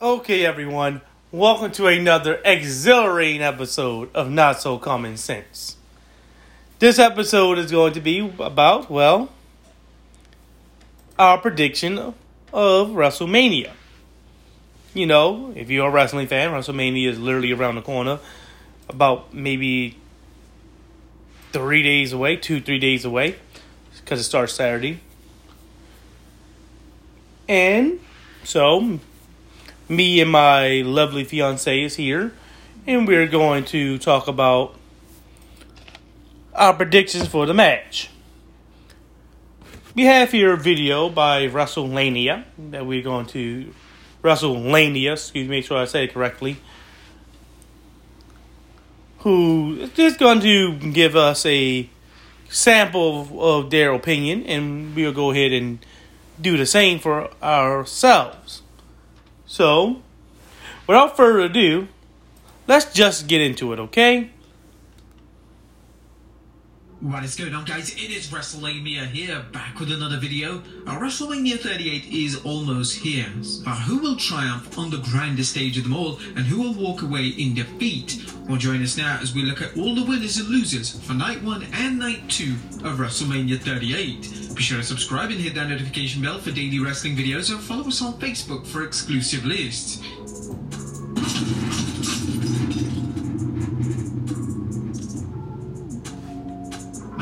Okay, everyone, welcome to another exhilarating episode of Not So Common Sense. This episode is going to be about, well, our prediction of WrestleMania. You know, if you're a wrestling fan, WrestleMania is literally around the corner, about maybe three days away, two, three days away, because it starts Saturday. And so, me and my lovely fiance is here, and we're going to talk about our predictions for the match. We have here a video by WrestleLamia that we're going to WrestleLamia, excuse me, make sure I say it correctly. Who is just going to give us a sample of, of their opinion, and we'll go ahead and do the same for ourselves. So, without further ado, let's just get into it, okay? What is going on guys, it is WrestleLamia here, back with another video. Our WrestleMania 38 is almost here. But who will triumph on the grandest stage of them all, and who will walk away in defeat? Well join us now as we look at all the winners and losers for night 1 and night 2 of WrestleMania 38. Be sure to subscribe and hit that notification bell for daily wrestling videos and follow us on Facebook for exclusive lists.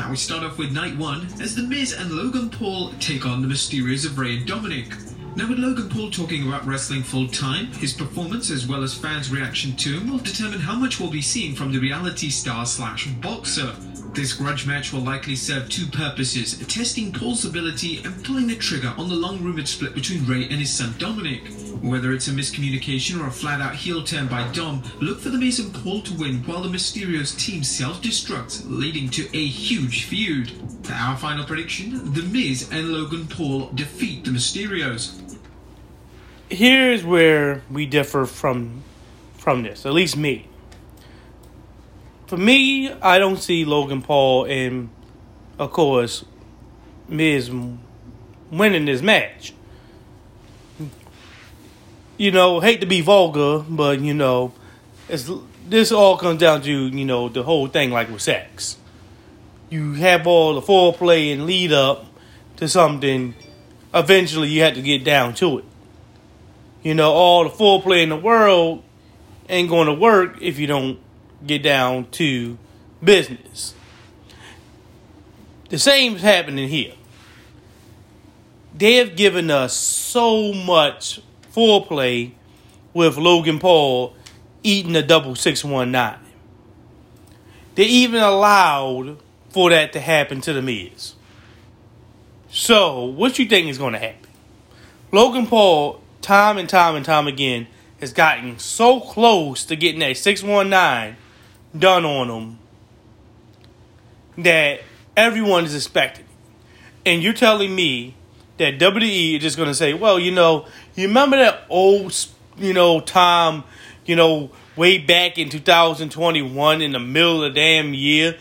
Now we start off with night one as The Miz and Logan Paul take on the Mysterios of Rey and Dominic. Now with Logan Paul talking about wrestling full time, his performance as well as fans' reaction to him will determine how much we'll be seeing from the reality star slash boxer. This grudge match will likely serve two purposes, testing Paul's ability and pulling the trigger on the long rumored split between Rey and his son Dominic. Whether it's a miscommunication or a flat out heel turn by Dom, look for the Miz and Paul to win while the Mysterios team self destructs, leading to a huge feud. Our final prediction The Miz and Logan Paul defeat the Mysterios. Here's where we differ from from this, at least me. For me, I don't see Logan Paul and, of course, Miz winning this match. You know, hate to be vulgar, but you know, it's this all comes down to you know the whole thing like with sex. You have all the foreplay and lead up to something. Eventually, you have to get down to it. You know, all the foreplay in the world ain't going to work if you don't get down to business. The same's happening here. They have given us so much foreplay with Logan Paul eating a double six one nine. They even allowed for that to happen to the Miz. So, what you think is going to happen? Logan Paul, time and time and time again, has gotten so close to getting that 619 done on him that everyone is expecting. And you're telling me that WWE is just going to say, well, you know, you remember that old, you know, time, you know, way back in 2021 in the middle of the damn year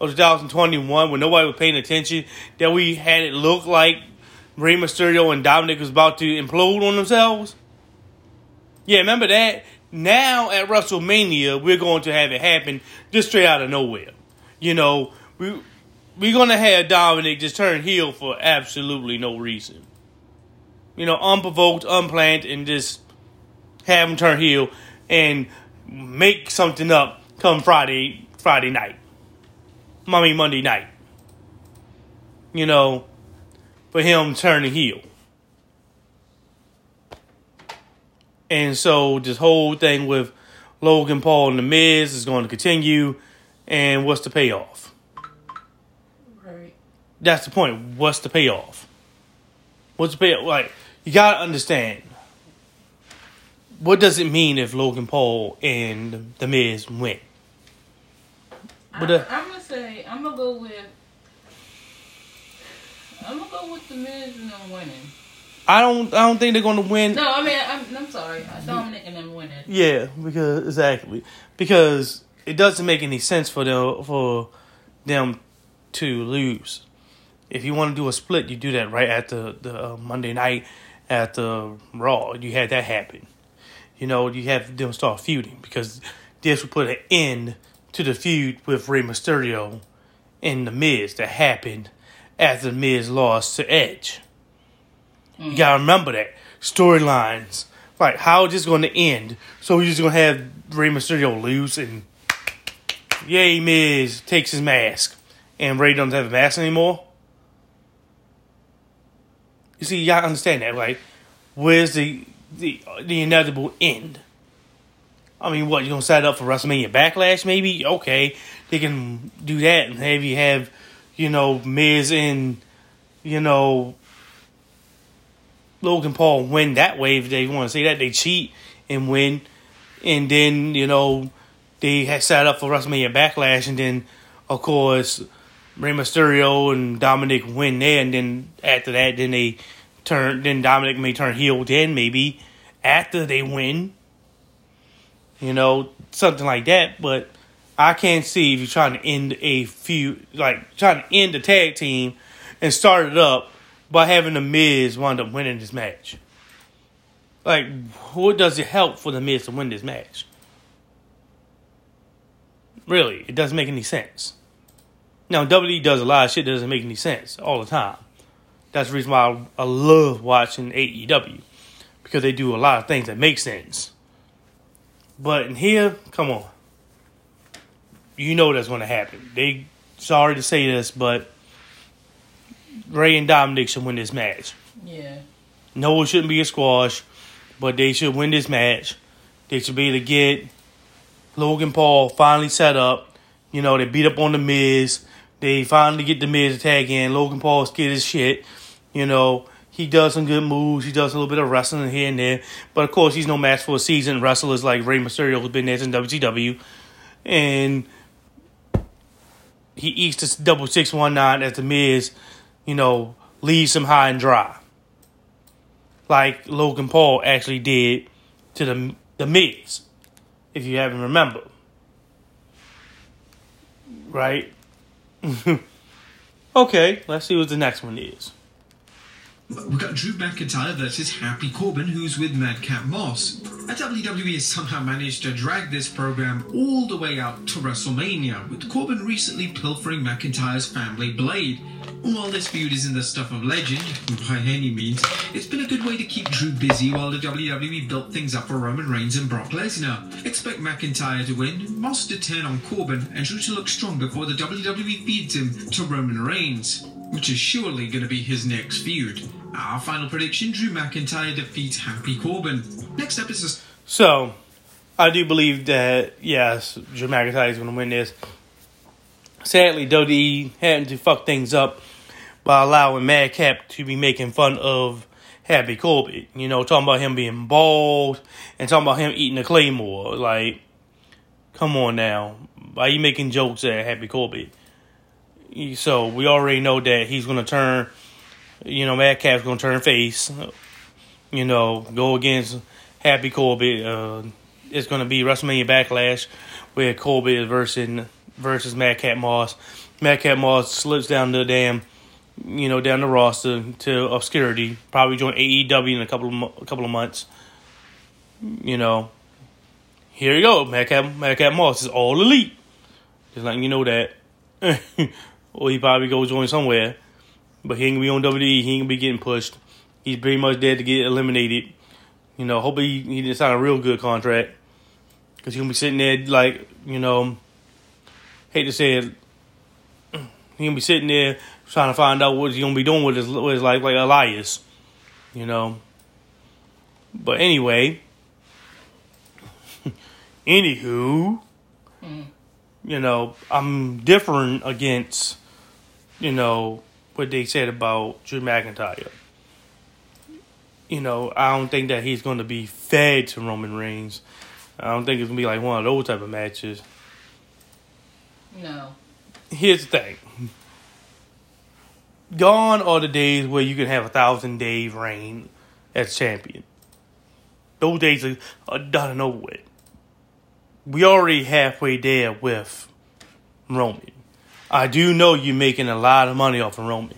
of 2021 when nobody was paying attention that we had it look like Rey Mysterio and Dominic was about to implode on themselves? Yeah, remember that? Now at WrestleMania, we're going to have it happen just straight out of nowhere. You know, we we're gonna have Dominic just turn heel for absolutely no reason. You know, unprovoked, unplanned, and just have him turn heel and make something up come Friday Friday night. Mean Monday night. You know, for him turning heel. And so this whole thing with Logan Paul and The Miz is going to continue. And what's the payoff? Right. That's the point. What's the payoff? What's the payoff? Like, you got to understand. What does it mean if Logan Paul and The Miz win? I'm, But, uh, I'm gonna say I'm gonna go with I'm gonna go with the Miz and them winning. I don't. I don't think they're going to win. No, I mean I'm, I'm sorry, Dominic and them winning. Yeah, because exactly because it doesn't make any sense for them for them to lose. If you want to do a split, you do that right the the uh, Monday night at the Raw. You had that happen. you know, you have them start feuding because this would put an end to the feud with Rey Mysterio and The Miz that happened after The Miz lost to Edge. You gotta remember that. Storylines. Like, how is this to end? So we're just to have Rey Mysterio lose and yay, Miz takes his mask. And Rey doesn't have a mask anymore? You see, gotta understand that, right? Where's the the the inevitable end? I mean, what you gonna set up for WrestleMania Backlash? Maybe okay, they can do that and have you have, you know, Miz and you know Logan Paul win that way if they want to say that they cheat and win, and then you know they had set up for WrestleMania Backlash, and then of course Rey Mysterio and Dominic win there, and then after that, then they turn. Then Dominic may turn heel. Then maybe after they win, you know, something like that. But I can't see if you're trying to end a few, like trying to end the tag team and start it up by having the Miz wind up winning this match. Like, what does it help for the Miz to win this match? Really, it doesn't make any sense. Now, WWE does a lot of shit that doesn't make any sense all the time. That's the reason why I, I love watching AEW because they do a lot of things that make sense. But in here, come on, you know that's going to happen. They sorry to say this, but Rey and Dominic should win this match. Yeah. No, it shouldn't be a squash, but they should win this match. They should be able to get Logan Paul finally set up. You know, they beat up on the Miz. They finally get the Miz tag in. Logan Paul scared as shit. You know, he does some good moves. He does a little bit of wrestling here and there. But of course, he's no match for a seasoned wrestlers like Rey Mysterio, who's been there since WCW. And he eats this double six one nine as the Miz, you know, leaves him high and dry. Like Logan Paul actually did to the the Miz, if you haven't remembered. Right? okay, let's see what the next one is. We've got Drew McIntyre versus Happy Corbin, who's with Madcap Moss. WWE has somehow managed to drag this program all the way out to WrestleMania, with Corbin recently pilfering McIntyre's family blade. While this feud isn't the stuff of legend, by any means, it's been a good way to keep Drew busy while the WWE built things up for Roman Reigns and Brock Lesnar. Expect McIntyre to win, Moss to turn on Corbin, and Drew to look strong before the WWE feeds him to Roman Reigns, which is surely going to be his next feud. Our final prediction Drew McIntyre defeats Happy Corbin. Next a So, I do believe that, yes, Drew McIntyre is going to win this. Sadly, WWE had to fuck things up by allowing Madcap to be making fun of Happy Corbin. You know, talking about him being bald and talking about him eating a claymore. Like, come on now. Why you making jokes at Happy Corbin? So, we already know that he's going to turn, you know, Madcap's going to turn face. You know, go against Happy Corbin. Uh, it's going to be WrestleMania Backlash where Corbin is versus, versus Madcap Moss. Madcap Moss slips down the damn you know, down the roster to obscurity. Probably join AEW in a couple of a couple of months. You know, here you go. Madcap Madcap Moss is all elite. Just letting you know that. or he probably go join somewhere, but he ain't gonna be on WWE. He ain't gonna be getting pushed. He's pretty much dead to get eliminated. You know, hopefully he, he didn't sign a real good contract because he's gonna be sitting there like you know. Hate to say it, he gonna be sitting there trying to find out what he's gonna be doing with his with his life, like Elias, you know. But anyway, anywho, you know, I'm different against, you know, what they said about Drew McIntyre. You know, I don't think that he's going to be fed to Roman Reigns. I don't think it's going to be like one of those type of matches. No. Here's the thing. Gone are the days where you can have a thousand day reign as champion. Those days are, are done and over with. We already halfway there with Roman. I do know you're making a lot of money off of Roman.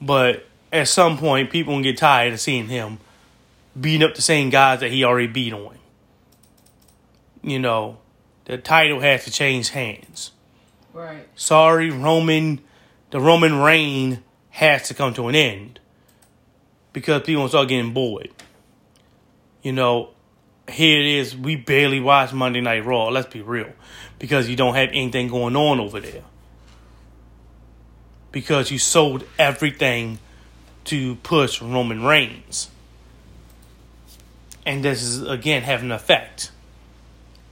But at some point, people gonna get tired of seeing him beating up the same guys that he already beat on. you know, the title has to change hands. Right. Sorry, Roman, the Roman reign has to come to an end because people start getting bored. You know, here it is. We barely watch Monday Night Raw. Let's be real, because you don't have anything going on over there. Because you sold everything to push Roman Reigns, and this is again having an effect.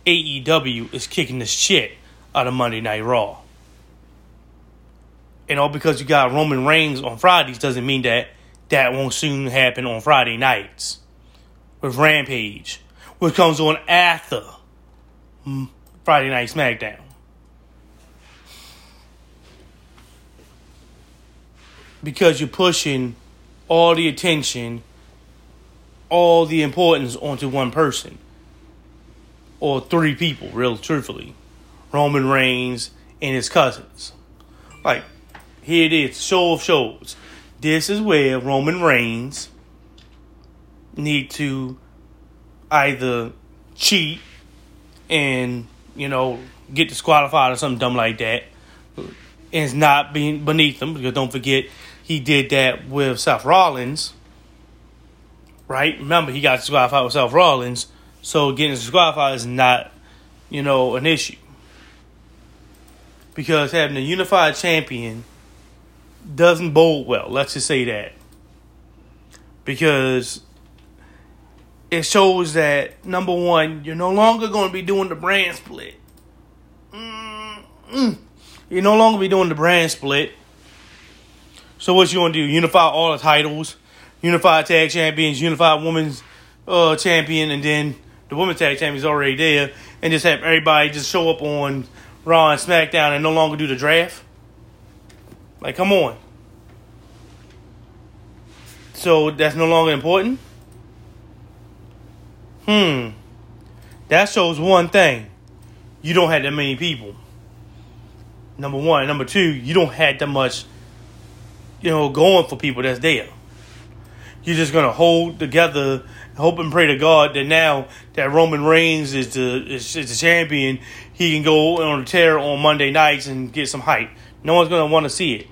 AEW is kicking the shit out of Monday Night Raw. And all because you got Roman Reigns on Fridays doesn't mean that that won't soon happen on Friday nights with Rampage, which comes on after Friday Night SmackDown. Because you're pushing all the attention, all the importance onto one person. Or three people, real truthfully. Roman Reigns and his cousins. Like, here it is, show of shows. This is where Roman Reigns need to either cheat and you know get disqualified or something dumb like that. And it's not being beneath him because don't forget he did that with Seth Rollins. Right? Remember he got disqualified with Seth Rollins, so getting disqualified is not, you know, an issue. Because having a unified champion doesn't bode well. Let's just say that. Because it shows that, number one, you're no longer going to be doing the brand split. Mm-mm. You're no longer be doing the brand split. So what you going to do? Unify all the titles, unify tag champions, unify women's uh, champion, and then the women's tag champion is already there, and just have everybody just show up on Raw and SmackDown and no longer do the draft. Like, come on. So that's no longer important? Hmm. That shows one thing. You don't have that many people. Number one. Number two, you don't have that much, you know, going for people that's there. You're just gonna hold together, hope and pray to God that now that Roman Reigns is the is, is the champion, he can go on a tear on Monday nights and get some hype. No one's gonna want to see it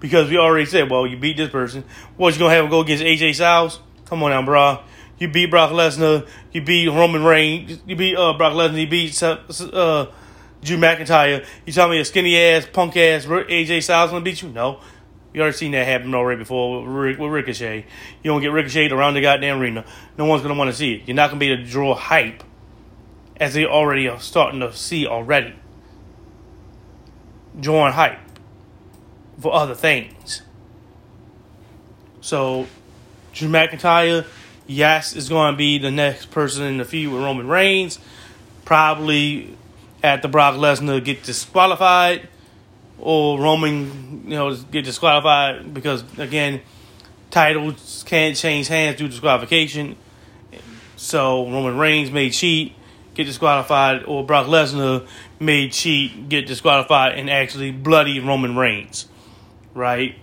because we already said, well, you beat this person. What you gonna have him go against AJ Styles? Come on now, bro. You beat Brock Lesnar. You beat Roman Reigns. You beat uh, Brock Lesnar. You beat uh, Drew McIntyre. You tell me a skinny ass, punk ass AJ Styles gonna beat you? No. You already seen that happen already before with Ricochet. You don't get Ricochet around the goddamn arena. No one's gonna want to see it. You're not gonna be able to draw hype, as they already are starting to see already. Drawing hype for other things. So, Drew McIntyre, yes, is going to be the next person in the feud with Roman Reigns. Probably after Brock Lesnar get disqualified, or Roman, you know, get disqualified because again, titles can't change hands due to disqualification. So Roman Reigns may cheat, get disqualified, or Brock Lesnar may cheat, get disqualified, and actually bloody Roman Reigns, right?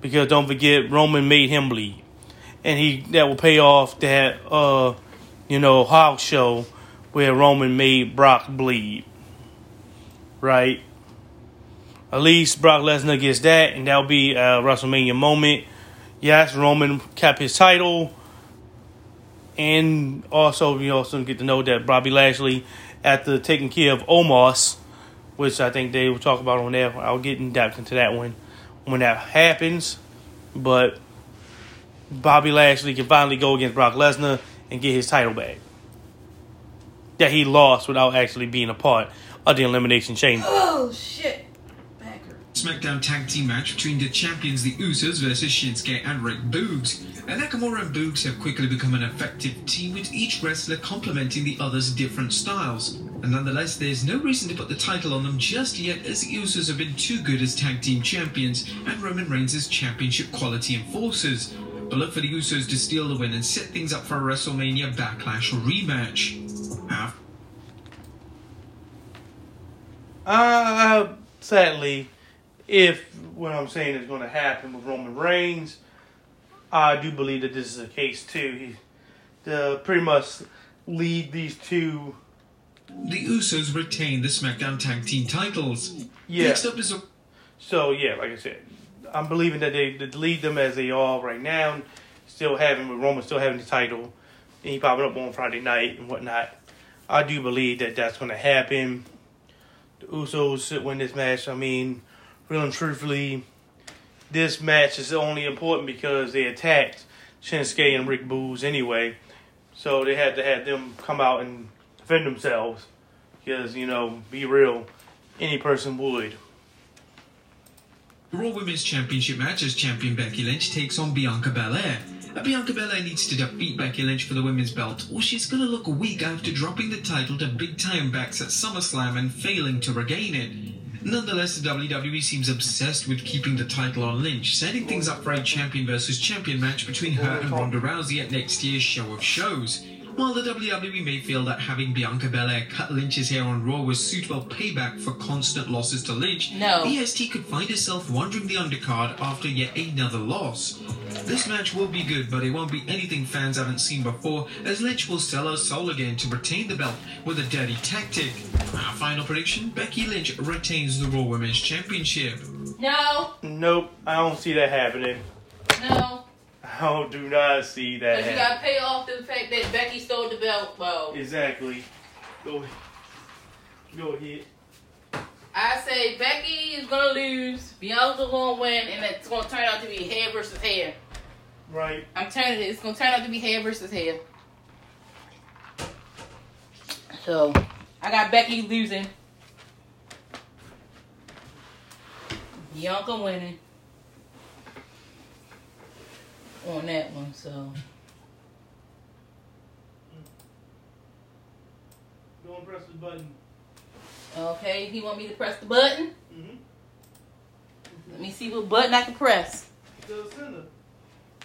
Because don't forget, Roman made him bleed, and he that will pay off that uh, you know, house show where Roman made Brock bleed, right? At least Brock Lesnar gets that, and that'll be a WrestleMania moment. Yes, Roman kept his title, and also you also get to know that Bobby Lashley, after taking care of Omos, which I think they will talk about on there. I'll get in depth into that one when that happens. But Bobby Lashley can finally go against Brock Lesnar and get his title back that he lost without actually being a part of the Elimination Chamber. Oh shit. Back. SmackDown tag team match between the champions, the Usos, versus Shinsuke and Rick Boogs. And Nakamura and Boogs have quickly become an effective team, with each wrestler complementing the other's different styles. And nonetheless, there's no reason to put the title on them just yet, as the Usos have been too good as tag team champions, and Roman Reigns championship quality enforcers. But look for the Usos to steal the win and set things up for a WrestleMania Backlash rematch. Uh, sadly, if what I'm saying is going to happen with Roman Reigns, I do believe that this is the case too. He, the pretty much lead these two. The Usos retain the SmackDown Tag Team titles. Yeah. Next up is a So yeah, like I said, I'm believing that they, they lead them as they are right now. Still having with Roman still having the title, and he popping up on Friday night and whatnot. I do believe that that's going to happen. The Usos should win this match. I mean, real and truthfully, this match is only important because they attacked Shinsuke and Rick Boogs anyway. So they had to have them come out and defend themselves. Because, you know, be real, any person would. The Raw Women's Championship match as champion Becky Lynch takes on Bianca Belair. Uh, Bianca Belair needs to defeat Becky Lynch for the women's belt, or she's gonna look weak after dropping the title to Big Time Becks at SummerSlam and failing to regain it. Nonetheless, the WWE seems obsessed with keeping the title on Lynch, setting things up for a champion versus champion match between her and Ronda Rousey at next year's Show of Shows. While the WWE may feel that having Bianca Belair cut Lynch's hair on Raw was suitable payback for constant losses to Lynch, No. EST could find herself wandering the undercard after yet another loss. This match will be good, but it won't be anything fans haven't seen before, as Lynch will sell her soul again to retain the belt with a dirty tactic. Our final prediction Becky Lynch retains the Raw Women's Championship. No, Nope, I don't see that happening. no. I do not see that Because you got to pay off the fact that Becky stole the belt. Well, Exactly. Go, go ahead. I say Becky is to lose, Bianca's to win, and it's to turn out to be hair versus hair. Right. I'm telling you, It's to turn out to be hair versus hair. So, I got Becky losing. Bianca winning. On that one, so. And press the button. Okay, he want me to press the button? Mm-hmm. Let me see what button I can press. The center.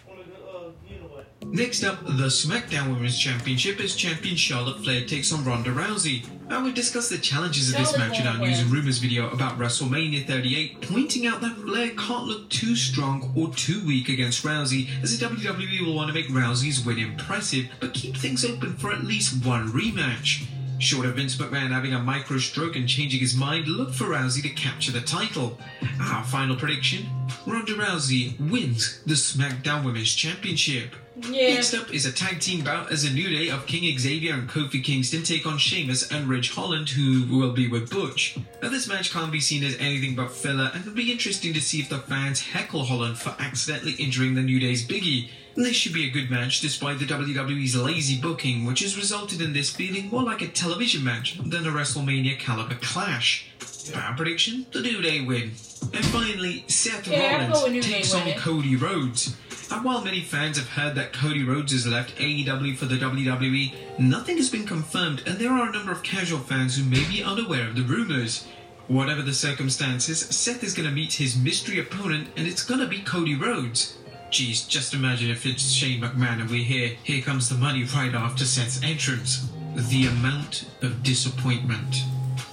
On the, uh, you know what? Next up, the SmackDown Women's Championship as champion Charlotte Flair takes on Ronda Rousey. And we discussed the challenges of this match in our news and rumors video about WrestleMania 38, pointing out that Flair can't look too strong or too weak against Rousey, as the WWE will want to make Rousey's win impressive, but keep things open for at least one rematch. Short of Vince McMahon having a micro stroke and changing his mind, look for Rousey to capture the title. Our final prediction Ronda Rousey wins the SmackDown Women's Championship. Yeah. Next up is a tag team bout as a new day of King Xavier and Kofi Kingston take on Sheamus and Ridge Holland, who will be with Butch. Now, this match can't be seen as anything but filler, and it'll be interesting to see if the fans heckle Holland for accidentally injuring the New Day's Biggie. This should be a good match despite the WWE's lazy booking, which has resulted in this feeling more like a television match than a WrestleMania caliber clash. Our prediction: the New Day win. And finally, Seth Yeah, I'll go with New Rollins takes on. Cody Rhodes. And while many fans have heard that Cody Rhodes has left AEW for the WWE, nothing has been confirmed, and there are a number of casual fans who may be unaware of the rumors. Whatever the circumstances, Seth is going to meet his mystery opponent, and it's going to be Cody Rhodes. Geez, just imagine if it's Shane McMahon and we hear, here comes the money right after Seth's entrance. The amount of disappointment.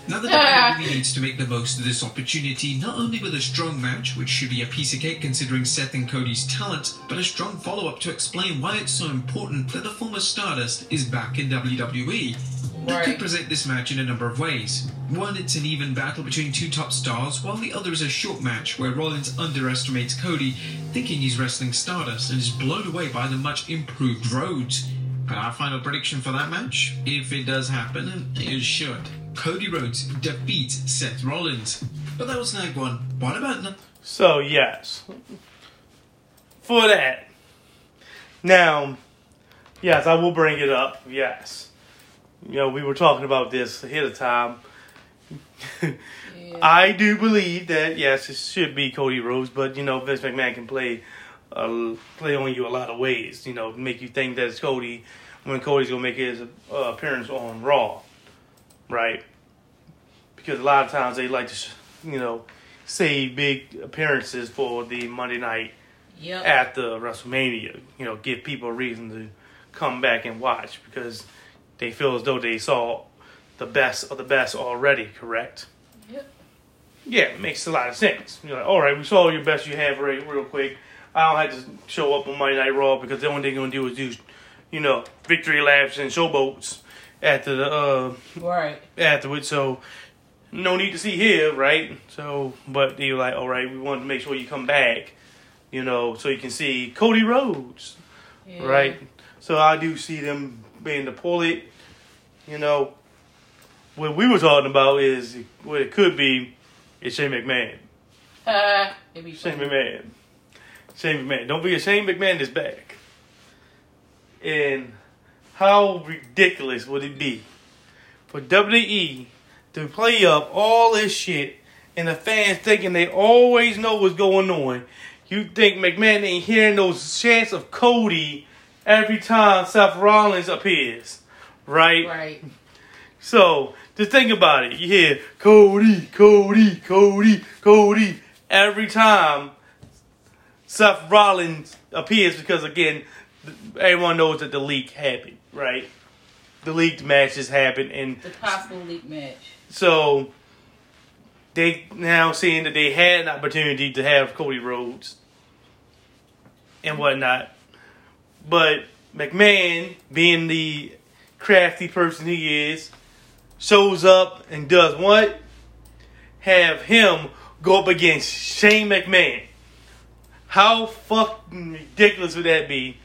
Now the WWE needs to make the most of this opportunity, not only with a strong match, which should be a piece of cake considering Seth and Cody's talent, but a strong follow-up to explain why it's so important that the former Stardust is back in WWE. They Right. could present this match in a number of ways. One, it's an even battle between two top stars, while the other is a short match where Rollins underestimates Cody, thinking he's wrestling Stardust, and is blown away by the much improved Rhodes. But our final prediction for that match, if it does happen, and it should, Cody Rhodes defeats Seth Rollins. But that was night one. What about n- So yes, for that. Now, yes, I will bring it up. Yes, you know we were talking about this ahead of time. Yeah. I do believe that yes, it should be Cody Rhodes, but you know Vince McMahon can play uh, play on you a lot of ways. You know, make you think that it's Cody when Cody's gonna make his uh, appearance on Raw, right? Because a lot of times they like to, sh- you know, save big appearances for the Monday night Yep. after WrestleMania. You know, give people a reason to come back and watch because they feel as though they saw the best of the best already. Correct? Yep. Yeah, it makes a lot of sense. You're like, all right, we saw your best you have right, real quick. I don't have to show up on Monday Night Raw because the only thing you're gonna do is do, you know, victory laps and showboats after the uh Right. afterwards. So no need to see here, right? So, but they're like, all right, we want to make sure you come back, you know, so you can see Cody Rhodes, Yeah. right? So I do see them being to pull it, you know. What we were talking about is what it could be is Shane McMahon. Uh, Shane. McMahon. Shane McMahon. Don't forget, Shane McMahon is back. And how ridiculous would it be for WWE to play up all this shit and the fans thinking they always know what's going on? You think McMahon ain't hearing those chants of Cody every time Seth Rollins appears, right? Right. So just think about it. You hear Cody, Cody, Cody, Cody every time Seth Rollins appears because again, everyone knows that the leak happened, right? The leaked matches happened, and The possible league match. so they now seeing that they had an opportunity to have Cody Rhodes and whatnot. But McMahon, being the crafty person he is, shows up and does what? Have him go up against Shane McMahon. How fucking ridiculous would that be?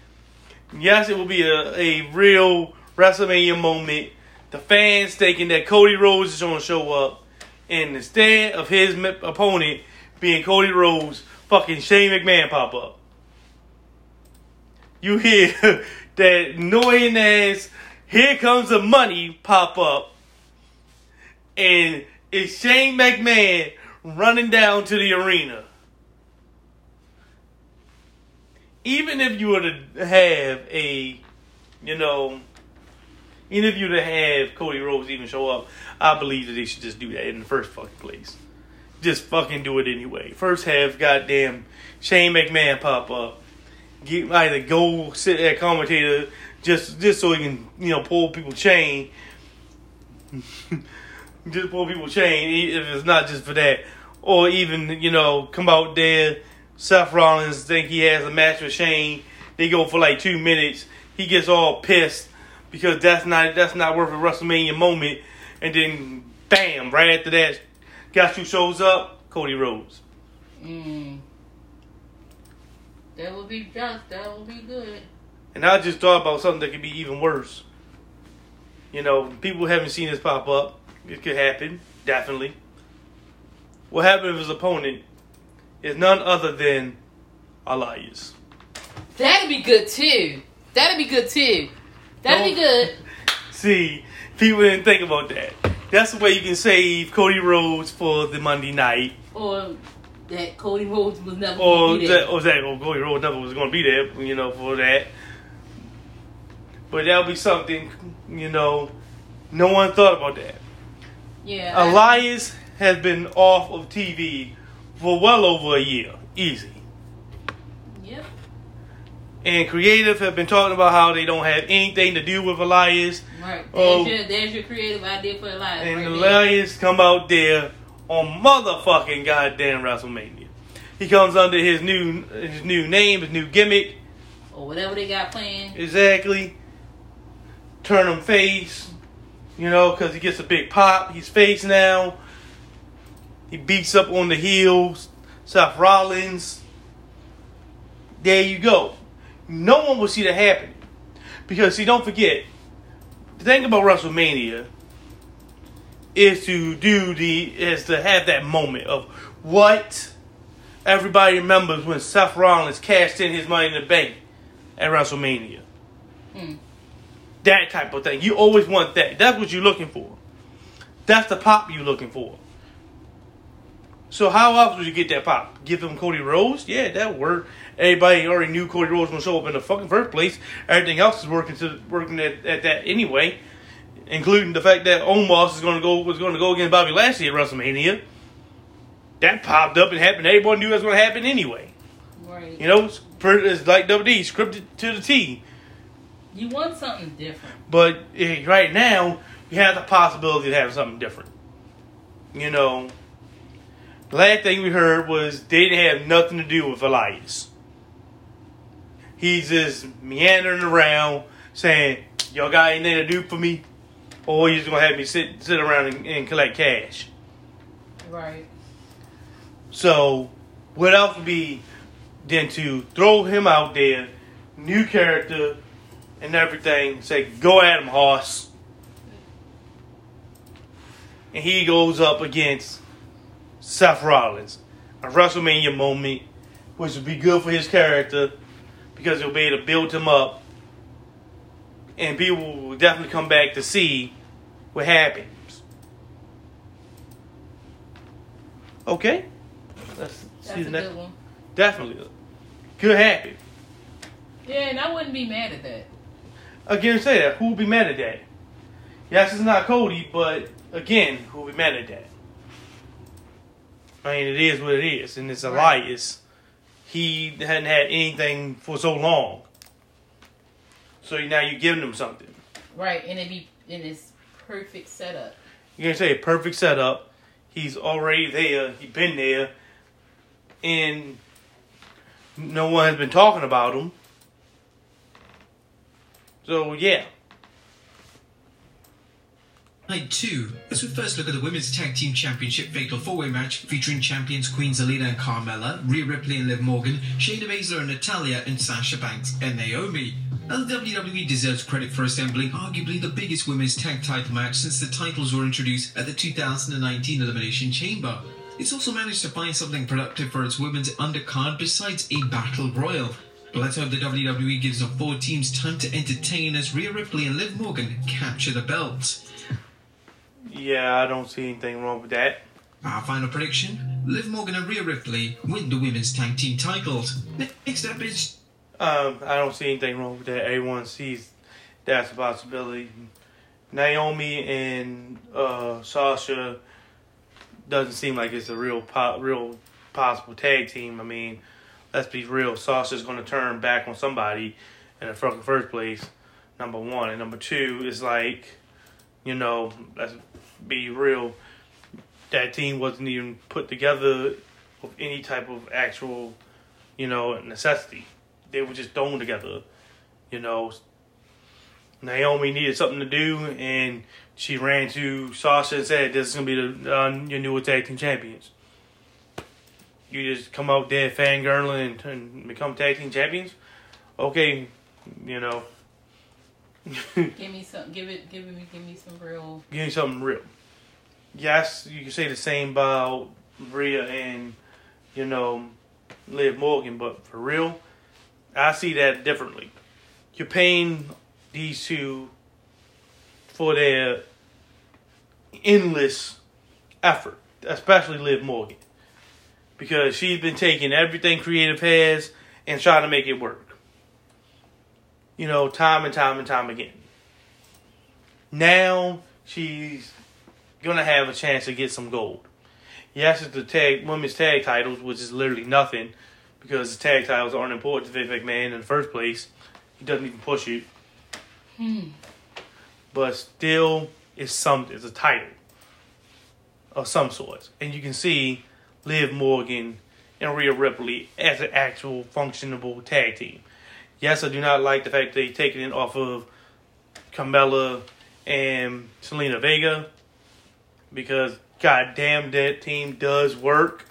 Yes, it will be a, a real WrestleMania moment. The fans thinking that Cody Rhodes is going to show up, and instead of his opponent being Cody Rhodes, fucking Shane McMahon pop up. You hear that annoying ass, here comes the money pop up, and it's Shane McMahon running down to the arena. Even if you were to have a, you know, even if you were to have Cody Rhodes even show up, I believe that they should just do that in the first fucking place. Just fucking do it anyway. First have goddamn Shane McMahon pop up. Get either go sit at commentator just just so he can you know pull people chain. just pull people chain if it's not just for that, or even you know come out there. Seth Rollins think he has a match with Shane. They go for like two minutes. He gets all pissed because that's not that's not worth a WrestleMania moment. And then bam, right after that, guess shows up? Cody Rhodes. Mm. That would be just. That would be good. And I just thought about something that could be even worse. You know, people haven't seen this pop up. It could happen, definitely. What happened if his opponent is none other than Elias? That'd be good too. That'd be good too. That'd be good. See, people didn't think about that. That's the way you can save Cody Rhodes for the Monday night. Or that Cody Rhodes was never Or gonna be there. that, or that or Cody Rhodes never was going to be there, you know, for that. But that'll be something, you know, no one thought about that. Yeah. Elias has been off of TV for well over a year, easy. Yep. And creative have been talking about how they don't have anything to do with Elias. Right. There's, Oh. your, there's your creative idea for Elias. And right there. Elias come out there on motherfucking goddamn WrestleMania. He comes under his new his new name, his new gimmick. Or whatever they got planned. Exactly. Turn him face. You know, because he gets a big pop. He's face now. He beats up on the heels. Seth Rollins. There you go. No one will see that happen. Because, see, don't forget, the thing about WrestleMania is to do the, is to have that moment of what everybody remembers when Seth Rollins cashed in his money in the bank at WrestleMania. Hmm. That type of thing. You always want that. That's what you're looking for. That's the pop you're looking for. So how else would you get that pop? Give them Cody Rhodes? Yeah, that would work. Everybody already knew Cody Rhodes was gonna show up in the fucking first place. Everything else is working to working at, at that anyway, including the fact that Omos is gonna go was gonna go against Bobby Lashley at WrestleMania. That popped up and happened. Everybody knew that was gonna happen anyway. Right. You know, it's, like WWE scripted to the T. You want something different. But eh, right now, you have the possibility of having something different. You know, the last thing we heard was they didn't have nothing to do with Elias. He's just meandering around saying, Y'all got anything to do for me? or you just gonna have me sit sit around and, and collect cash. Right. So, what else would be than to throw him out there, new character and everything, say, go at him, Hoss." And he goes up against Seth Rollins. A WrestleMania moment, which would be good for his character because it'll be able to build him up. And people will definitely come back to see what happens. Okay? Let's see the next good one. Definitely. Could happen. Yeah, and I wouldn't be mad at that. Again, say that. Who will be mad at that? Yes, it's not Cody, but again, who will be mad at that? I mean, it is what it is, and it's a Right. lie. It's, he hadn't had anything for so long. So now you're giving him something. Right, and it be in its perfect setup. You're to say a perfect setup. He's already there. He's been there. And no one has been talking about him. So, yeah. Night 2. As we first look at the Women's Tag Team Championship Fatal 4-Way match featuring champions Queen Zelina and Carmella, Rhea Ripley and Liv Morgan, Shayna Baszler and Natalya, and Sasha Banks and Naomi. Now, the WWE deserves credit for assembling arguably the biggest women's tag title match since the titles were introduced at the 2019 Elimination Chamber. It's also managed to find something productive for its women's undercard besides a battle royal. Let's hope the WWE gives the four teams time to entertain as Rhea Ripley and Liv Morgan capture the belts. Yeah, I don't see anything wrong with that. Our final prediction Liv Morgan and Rhea Ripley win the women's tag team titles. Next up is Um, I don't see anything wrong with that. Everyone sees that's a possibility. Naomi and uh, Sasha doesn't seem like it's a real po- real possible tag team. I mean, let's be real. Sasha's going to turn back on somebody in the fucking first place. Number one and number two is like, you know, let's be real. That team wasn't even put together with any type of actual, you know, necessity they were just thrown together. You know, Naomi needed something to do, and she ran to Sasha and said, "This is gonna be the uh, your new tag team champions." You just come out there fangirling and, and become tag team champions. Okay, you know, Give me some. Give it. Give me. Give me some real. give me something real. Yes, you can say the same about Rhea and you know Liv Morgan, but for real, I see that differently. You're paying these two for their endless effort, especially Liv Morgan, because she's been taking everything creative has and trying to make it work. You know, time and time and time again. Now she's gonna have a chance to get some gold. Yes, it's the tag women's tag titles, which is literally nothing because the tag titles aren't important to Vince McMahon in the first place. He doesn't even push it. Hmm. But still, it's some it's a title of some sort, and you can see Liv Morgan and Rhea Ripley as an actual functionable tag team. Yes, I do not like the fact they taken it off of Carmella and Zelina Vega because goddamn that team does work.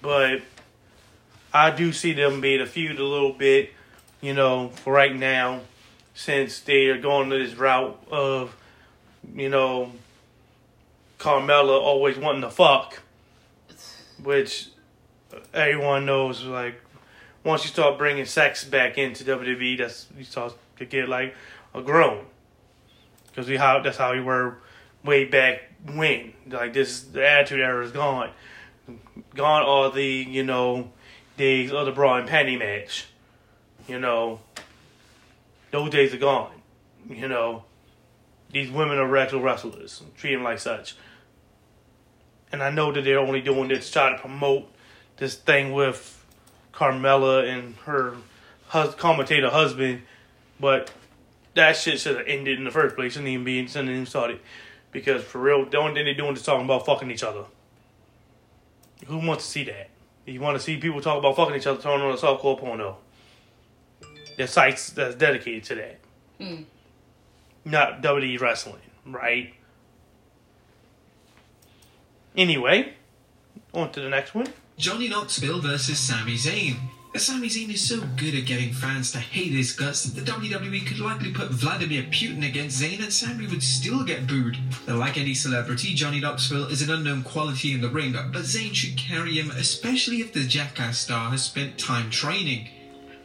But I do see them being a feud a little bit, you know, for right now, since they are going this route of, you know, Carmella always wanting to fuck, which everyone knows, like, once you start bringing sex back into WWE, that's you start to get like a groan, because we how that's how we were way back when. Like this, the attitude era is gone, gone are the you know days of the bra and panty match. You know, those days are gone. You know, these women are actual wrestlers. Treat them like such. And I know that they're only doing this to try to promote this thing with Carmella and her hus- commentator husband, but that shit should have ended in the first place. Shouldn't even be shouldn't even started. Because for real, the only thing they're doing is talking about fucking each other. Who wants to see that? You want to see people talk about fucking each other, turn on a softcore porno. There's sites that's dedicated to that. Mm. not WWE wrestling, right? Anyway, on to the next one. Johnny Knoxville versus Sami Zayn. Sami Zayn is so good at getting fans to hate his guts that the WWE could likely put Vladimir Putin against Zayn and Sami would still get booed. Like any celebrity, Johnny Knoxville is an unknown quality in the ring, but Zayn should carry him, especially if the Jackass star has spent time training.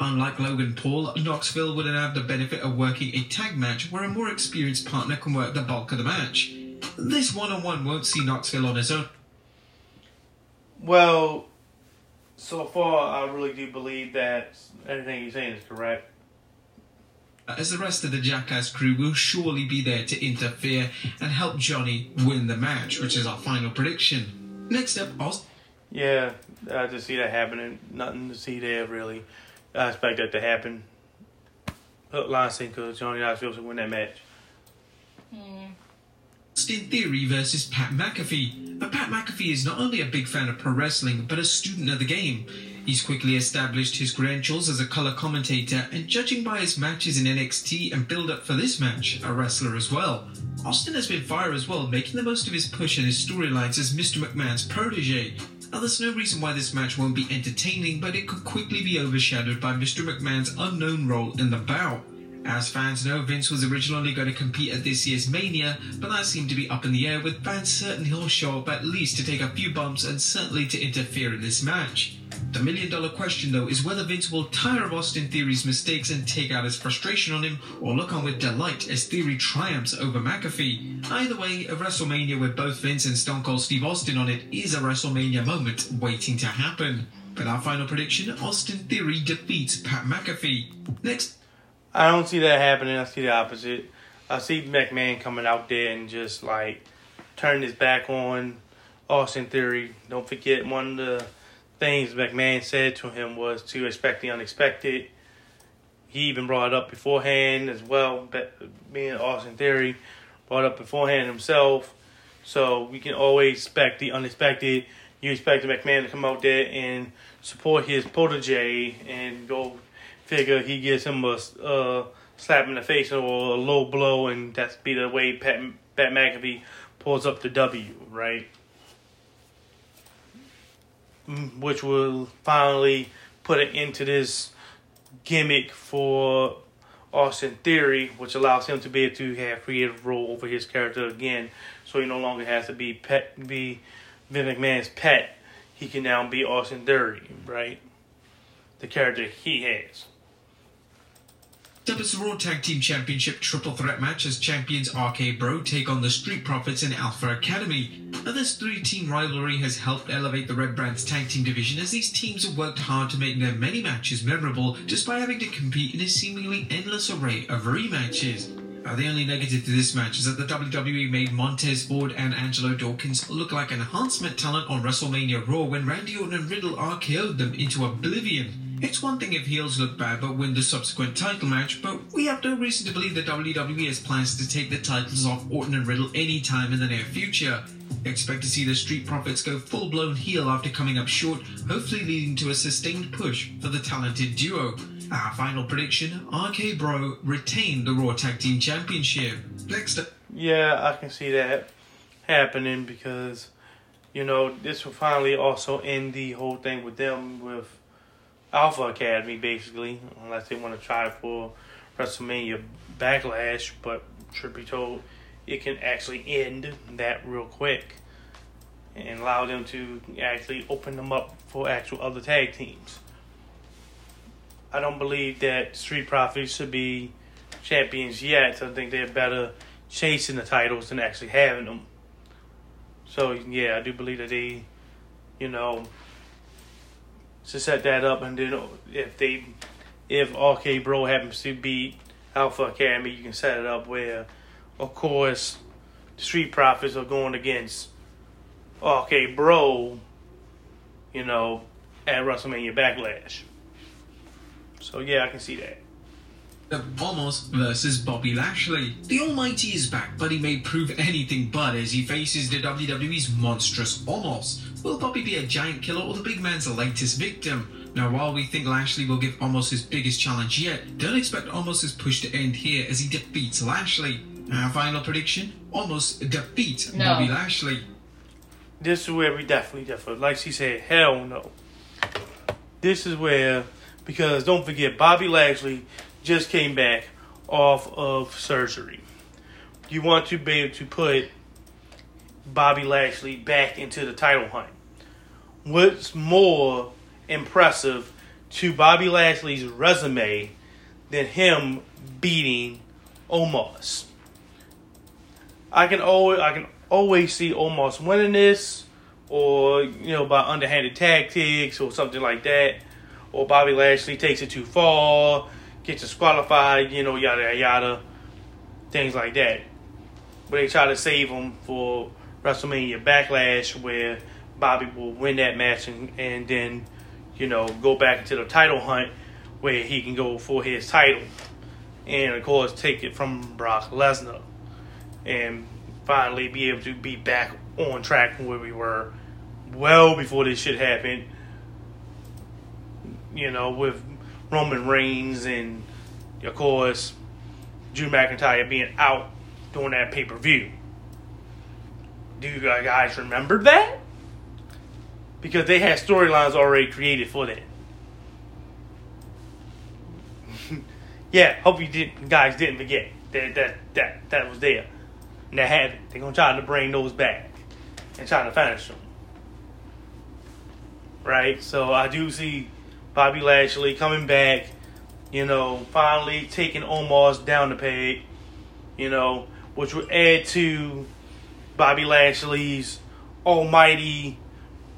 Unlike Logan Paul, Knoxville wouldn't have the benefit of working a tag match where a more experienced partner can work the bulk of the match. This one-on-one won't see Knoxville on his own. Well, so far, I really do believe that everything you're saying is correct. as the rest of the Jackass crew will surely be there to interfere and help Johnny win the match, which is our final prediction. Next up, Austin. Yeah, I just see that happening. Nothing to see there, really. I expect that to happen. Hook, line, sinker, Johnny Knoxville to win that match. Hmm. Austin Theory versus Pat McAfee. But Pat McAfee is not only a big fan of pro wrestling, but a student of the game. He's quickly established his credentials as a color commentator, and judging by his matches in NXT and build up for this match, a wrestler as well. Austin has been fire as well, making the most of his push and his storylines as Mr. McMahon's protege. Now, there's no reason why this match won't be entertaining, but it could quickly be overshadowed by Mr. McMahon's unknown role in the bout. As fans know, Vince was originally going to compete at this year's Mania, but that seemed to be up in the air, with fans certain he'll show up at least to take a few bumps and certainly to interfere in this match. The million dollar question, though, is whether Vince will tire of Austin Theory's mistakes and take out his frustration on him, or look on with delight as Theory triumphs over McAfee. Either way, a WrestleMania with both Vince and Stone Cold Steve Austin on it is a WrestleMania moment waiting to happen. But our final prediction Austin Theory defeats Pat McAfee. Next I don't see that happening. I see the opposite. I see McMahon coming out there and just like turning his back on Austin Theory. Don't forget one of the things McMahon said to him was to expect the unexpected. He even brought it up beforehand as well. And Austin Theory brought up beforehand himself. So we can always expect the unexpected. You expect McMahon to come out there and support his protege and go figure he gives him a uh, slap in the face or a low blow, and that's be the way Pat, Pat McAfee pulls up the W, right? Mm, Which will finally put it into this gimmick for Austin Theory, which allows him to be able to have creative role over his character again, so he no longer has to be pet be Vin McMahon's pet. He can now be Austin Theory, right? The character he has. The Raw Tag Team Championship triple threat match as champions RK Bro take on the Street Profits and Alpha Academy. Now, this three team rivalry has helped elevate the Red Brand's tag team division as these teams have worked hard to make their many matches memorable just by having to compete in a seemingly endless array of rematches. Now, the only negative to this match is that the WWE made Montez Ford and Angelo Dawkins look like enhancement talent on WrestleMania Raw when Randy Orton and Riddle RKO'd them into oblivion. Mm. It's one thing if heels look bad but win the subsequent title match, but we have no reason to believe that WWE has plans to take the titles off Orton and Riddle anytime in the near future. Expect to see the Street Profits go full blown heel after coming up short, hopefully leading to a sustained push for the talented duo. Our final prediction RK Bro retain the Raw Tag Team Championship. Next up. Yeah, I can see that happening because, you know, this will finally also end the whole thing with them with Alpha Academy, basically, unless they want to try for WrestleMania Backlash. But truth be told, it can actually end that real quick and allow them to actually open them up for actual other tag teams. I don't believe that Street Profits should be champions yet. I think they're better chasing the titles than actually having them. So yeah, I do believe that they, you know, to set that up, and then if they, if RK Bro happens to beat Alpha Academy, you can set it up where, of course, the Street Profits are going against RK Bro, you know, at WrestleMania Backlash. So yeah, I can see that. The Omos versus Bobby Lashley. The Almighty is back, but he may prove anything but as he faces the WWE's monstrous Omos. Will Bobby be a giant killer or the big man's latest victim? Now, while we think Lashley will give Omos his biggest challenge yet, don't expect Omos's push to end here as he defeats Lashley. Our final prediction: Omos defeat No. Bobby Lashley. This is where we definitely, differ. like she said, hell no. This is where, because don't forget, Bobby Lashley just came back off of surgery. You want to be able to put Bobby Lashley back into the title hunt. What's more impressive to Bobby Lashley's resume than him beating Omos? I can always I can always see Omos winning this, or you know by underhanded tactics or something like that, or Bobby Lashley takes it too far, gets disqualified, you know yada yada yada, things like that. But they try to save him for WrestleMania Backlash, where Bobby will win that match and, and then you know go back into the title hunt, where he can go for his title, and of course take it from Brock Lesnar and finally be able to be back on track where we were well before this shit happened. You know, with Roman Reigns and of course Drew McIntyre being out during that pay per view. Do you guys remember that? Because they had storylines already created for that. yeah, hope you did, guys didn't forget that that that that was there. And that happened. They're gonna try to bring those back and try to finish them. Right? So I do see Bobby Lashley coming back, you know, finally taking Omos down the peg, you know, which would add to Bobby Lashley's almighty,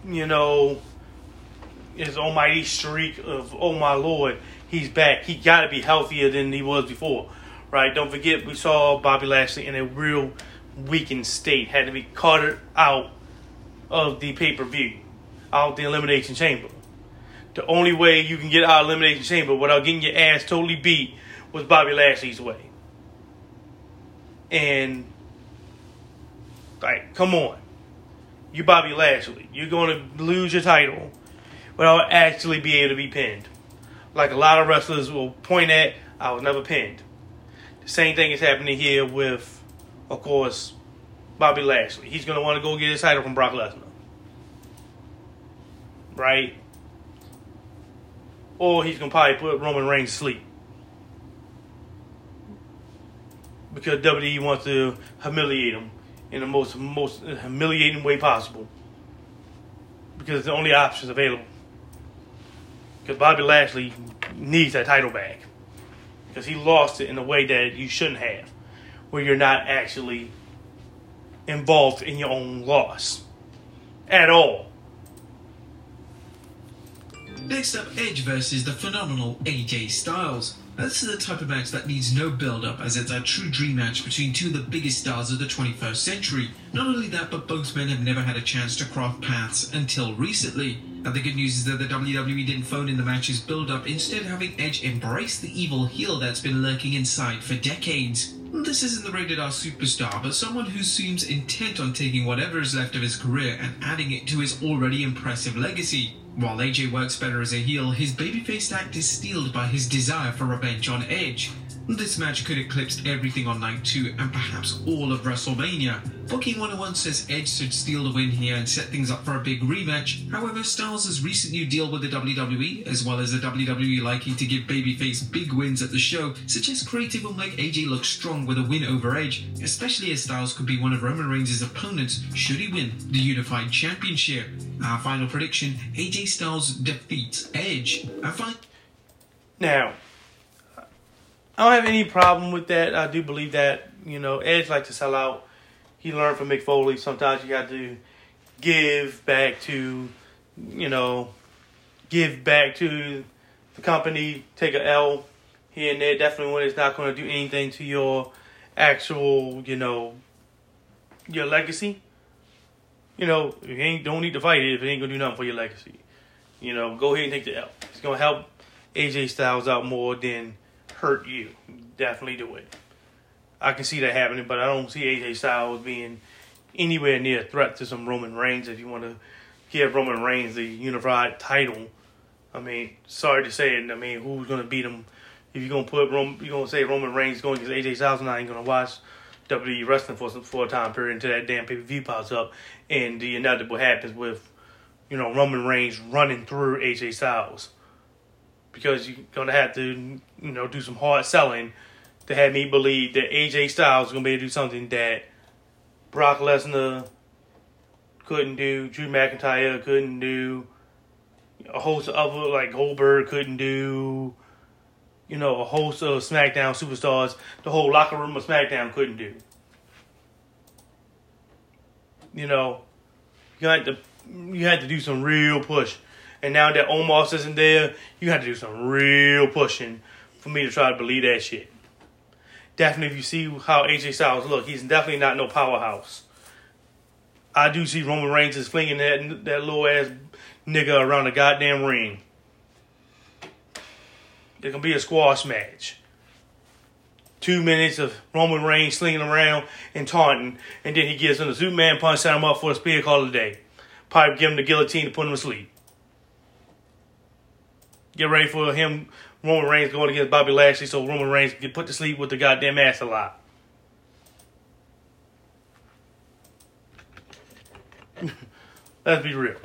you know, his almighty streak of oh my lord, he's back. He got to be healthier than he was before, right? Don't forget we saw Bobby Lashley in a real weakened state, had to be carted out of the pay per view, out the elimination chamber. The only way you can get out of elimination chamber without getting your ass totally beat was Bobby Lashley's way. And like, come on. You Bobby Lashley. You're gonna lose your title without actually being able to be pinned. Like a lot of wrestlers will point at, I was never pinned. The same thing is happening here with, of course, Bobby Lashley. He's gonna want to go get his title from Brock Lesnar. Right? Or he's gonna probably put Roman Reigns to sleep. Because WWE wants to humiliate him in the most most humiliating way possible. Because it's the only options available. Because Bobby Lashley needs that title back. Because he lost it in a way that you shouldn't have. Where you're not actually involved in your own loss. At all. Next up, Edge versus the phenomenal AJ Styles. This is the type of match that needs no build-up, as it's a true dream match between two of the biggest stars of the 21st century. Not only that, but both men have never had a chance to cross paths until recently. And the good news is that the WWE didn't phone in the match's build-up, instead having Edge embrace the evil heel that's been lurking inside for decades. This isn't the rated R superstar, but someone who seems intent on taking whatever is left of his career and adding it to his already impressive legacy. While AJ works better as a heel, his babyface act is steeled by his desire for revenge on Edge. This match could eclipse everything on night 2 and perhaps all of WrestleMania. Booking 101 says Edge should steal the win here and set things up for a big rematch. However, Styles' recent new deal with the WWE, as well as the WWE liking to give babyface big wins at the show, suggests creative will make AJ look strong with a win over Edge, especially as Styles could be one of Roman Reigns' opponents should he win the Unified Championship. Our final prediction AJ Styles defeats Edge. Fi- Now, I don't have any problem with that. I do believe that, you know, Edge like to sell out. He learned from Mick Foley. Sometimes you got to give back to, you know, give back to the company, take a L here and there. Definitely when it's not going to do anything to your actual, you know, your legacy. You know, you ain't don't need to fight it if it ain't gonna do nothing for your legacy. You know, go ahead and take the L. It's gonna help AJ Styles out more than hurt you. Definitely do it. I can see that happening, but I don't see AJ Styles being anywhere near a threat to some Roman Reigns. If you want to give Roman Reigns the unified title, I mean, sorry to say it. I mean, who's gonna beat him? If you're gonna put Roman, you're gonna say Roman Reigns going against AJ Styles, and I ain't gonna watch WWE wrestling for some for a time period until that damn pay per view pops up, and the inevitable happens with, you know, Roman Reigns running through AJ Styles, because you're gonna have to, you know, do some hard selling to have me believe that AJ Styles is gonna be able to do something that Brock Lesnar couldn't do, Drew McIntyre couldn't do, a host of other like Goldberg couldn't do, you know, a host of SmackDown superstars, the whole locker room of SmackDown couldn't do. You know, you had to you had to do some real push. And now that Omos isn't there, you have to do some real pushing for me to try to believe that shit. Definitely, if you see how AJ Styles look, he's definitely not no powerhouse. I do see Roman Reigns is flinging that that little ass nigga around the goddamn ring. It can be a squash match. Two minutes of Roman Reigns slinging around and taunting, and then he gives him the Superman punch, set him up for a spear call of the day. Probably give him the guillotine to put him to sleep. Get ready for him, Roman Reigns going against Bobby Lashley, so Roman Reigns get put to sleep with the goddamn ass a lot. Let's be real.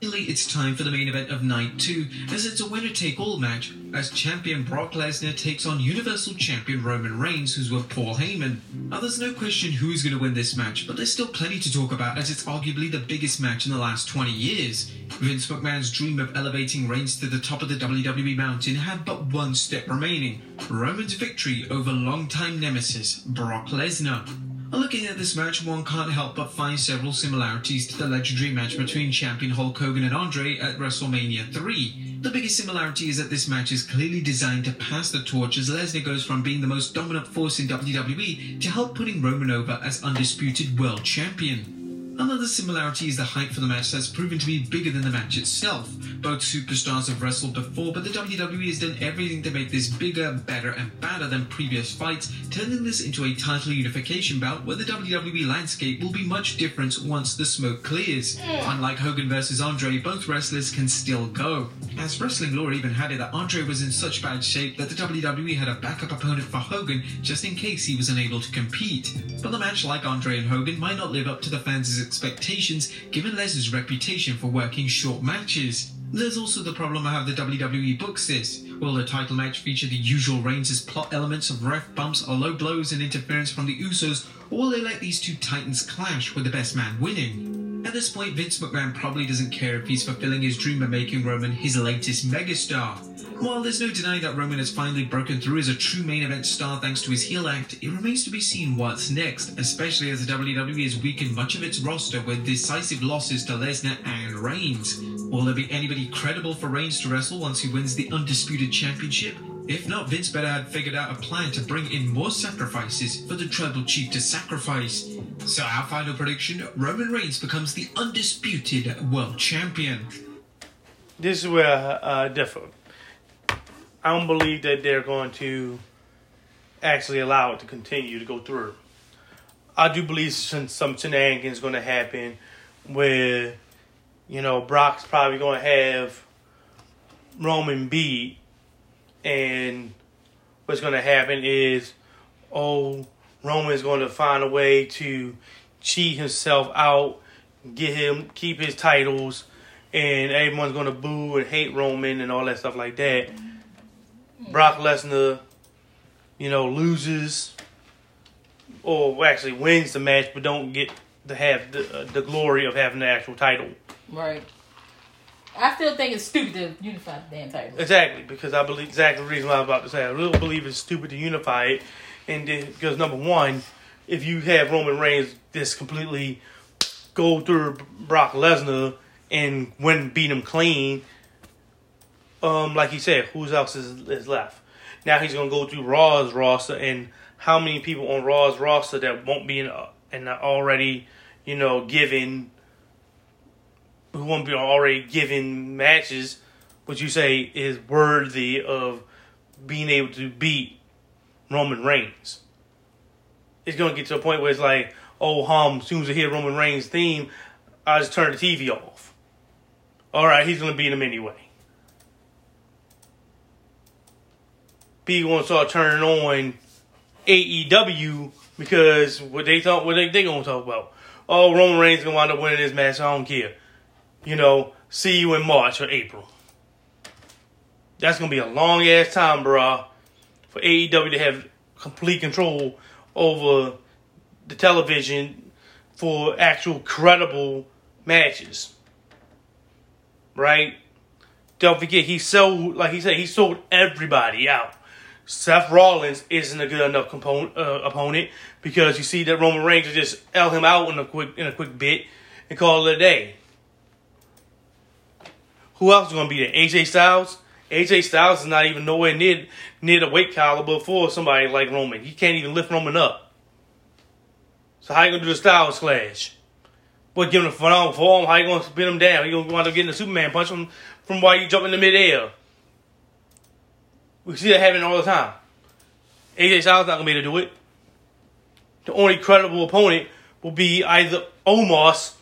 Finally, it's time for the main event of night two, as it's a winner-take-all match, as champion Brock Lesnar takes on Universal Champion Roman Reigns, who's with Paul Heyman. Now, there's no question who's going to win this match, but there's still plenty to talk about, as it's arguably the biggest match in the last 20 years. Vince McMahon's dream of elevating Reigns to the top of the WWE mountain had but one step remaining: Roman's victory over longtime nemesis Brock Lesnar. Looking at this match, one can't help but find several similarities to the legendary match between champion Hulk Hogan and Andre at WrestleMania 3. The biggest similarity is that this match is clearly designed to pass the torch as Lesnar goes from being the most dominant force in WWE to help putting Roman over as undisputed world champion. Another similarity is the hype for the match that's proven to be bigger than the match itself. Both superstars have wrestled before, but the WWE has done everything to make this bigger, better, and badder than previous fights, turning this into a title unification bout where the WWE landscape will be much different once the smoke clears. Unlike Hogan versus Andre, both wrestlers can still go. As Wrestling Lore even had it that Andre was in such bad shape that the WWE had a backup opponent for Hogan just in case he was unable to compete. But the match, like Andre and Hogan, might not live up to the fans' expectations given Lesnar's reputation for working short matches. There's also the problem of how the WWE books this. Will the title match feature the usual Reigns' plot elements of ref bumps or low blows and interference from the Usos, or will they let these two titans clash with the best man winning? At this point, Vince McMahon probably doesn't care if he's fulfilling his dream of making Roman his latest megastar. While there's no denying that Roman has finally broken through as a true main event star thanks to his heel act, it remains to be seen what's next, especially as the WWE has weakened much of its roster with decisive losses to Lesnar and Reigns. Will there be anybody credible for Reigns to wrestle once he wins the undisputed championship? If not, Vince better had figured out a plan to bring in more sacrifices for the tribal chief to sacrifice. So our final prediction, Roman Reigns becomes the undisputed world champion. This is where uh, I differ. I don't believe that they're going to actually allow it to continue to go through. I do believe some, some shenanigans going to happen where, you know, Brock's probably going to have Roman beat, and what's going to happen is, oh, Roman's going to find a way to cheat himself out, get him, keep his titles, and everyone's going to boo and hate Roman and all that stuff like that. Brock Lesnar, you know, loses or actually wins the match, but don't get to have the, uh, the glory of having the actual title. Right. I still think it's stupid to unify the damn title. Exactly, because I believe exactly the reason why I was about to say. I really believe it's stupid to unify it, and then, because number one, if you have Roman Reigns just completely go through Brock Lesnar and win, beat him clean, um, like he said, who else is, is left? Now he's gonna go through Raw's roster, and how many people on Raw's roster that won't be in and already, you know, given who won't be already given matches, would you say is worthy of being able to beat Roman Reigns? It's gonna get to a point where it's like, oh, hum, as soon as I hear Roman Reigns' theme, I just turn the TV off. All right, he's gonna beat him anyway. People gonna start turning on AEW because what they thought, what they they gonna talk about? Oh, Roman Reigns gonna wind up winning this match. I don't care. You know, see you in March or April. That's gonna be a long ass time, bruh, for AEW to have complete control over the television for actual credible matches. Right? Don't forget, he sold, like he said, he sold everybody out. Seth Rollins isn't a good enough component, uh, opponent because you see that Roman Reigns will just L him out in a quick in a quick bit and call it a day. Who else is going to be there? AJ Styles. AJ Styles is not even nowhere near near the weight caliber for somebody like Roman. He can't even lift Roman up. So how you gonna do the Styles clash? What give him a phenomenal forearm? How you gonna spin him down? You gonna wind up getting a Superman punch from from while you jump in the midair? We see that happening all the time. AJ Styles not gonna be able to do it. The only credible opponent will be either Omos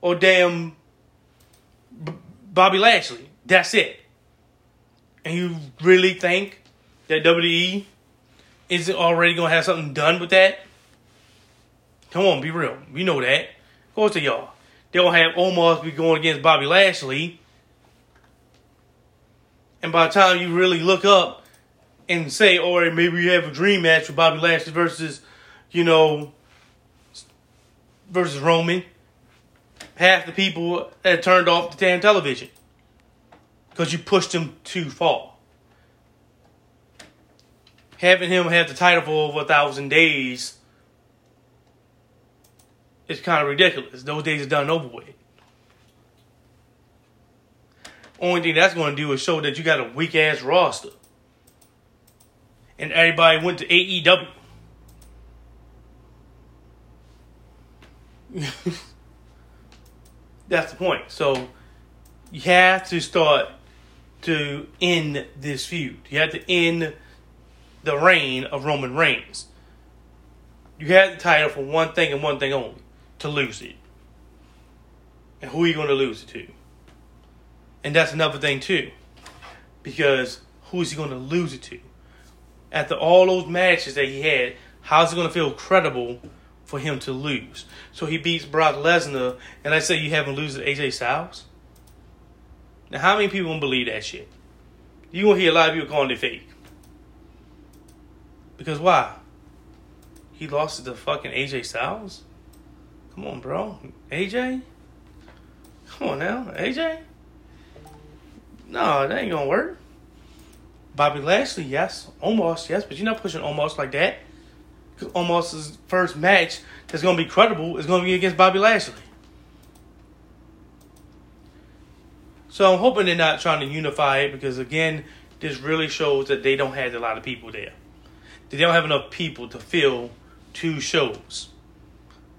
or damn B- Bobby Lashley. That's it. And you really think that WWE isn't already gonna have something done with that? Come on, be real. We know that. Of course they are. They'll have Omos be going against Bobby Lashley. And by the time you really look up and say, oh, all right, maybe we have a dream match with Bobby Lashley versus, you know, versus Roman, half the people had turned off the damn television because you pushed him too far. Having him have the title for over a thousand days is kind of ridiculous. Those days are done over with. Only thing that's going to do is show that you got a weak ass roster. And everybody went to AEW. that's the point. So you have to start to end this feud. You have to end the reign of Roman Reigns. You have the title for one thing and one thing only to lose it. And who are you going to lose it to? And that's another thing, too. Because who is he going to lose it to? After all those matches that he had, how's it going to feel credible for him to lose? So he beats Brock Lesnar, and I say you have him lose to AJ Styles? Now, how many people gonna believe that shit? You gonna hear a lot of people calling it fake. Because why? He lost to fucking AJ Styles? Come on, bro. AJ? Come on now. AJ? No, that ain't gonna work. Bobby Lashley, yes. Omos, yes. But you're not pushing Omos like that. Because Omos's first match that's gonna be credible is gonna be against Bobby Lashley. So I'm hoping they're not trying to unify it because again, this really shows that they don't have a lot of people there. They don't have enough people to fill two shows.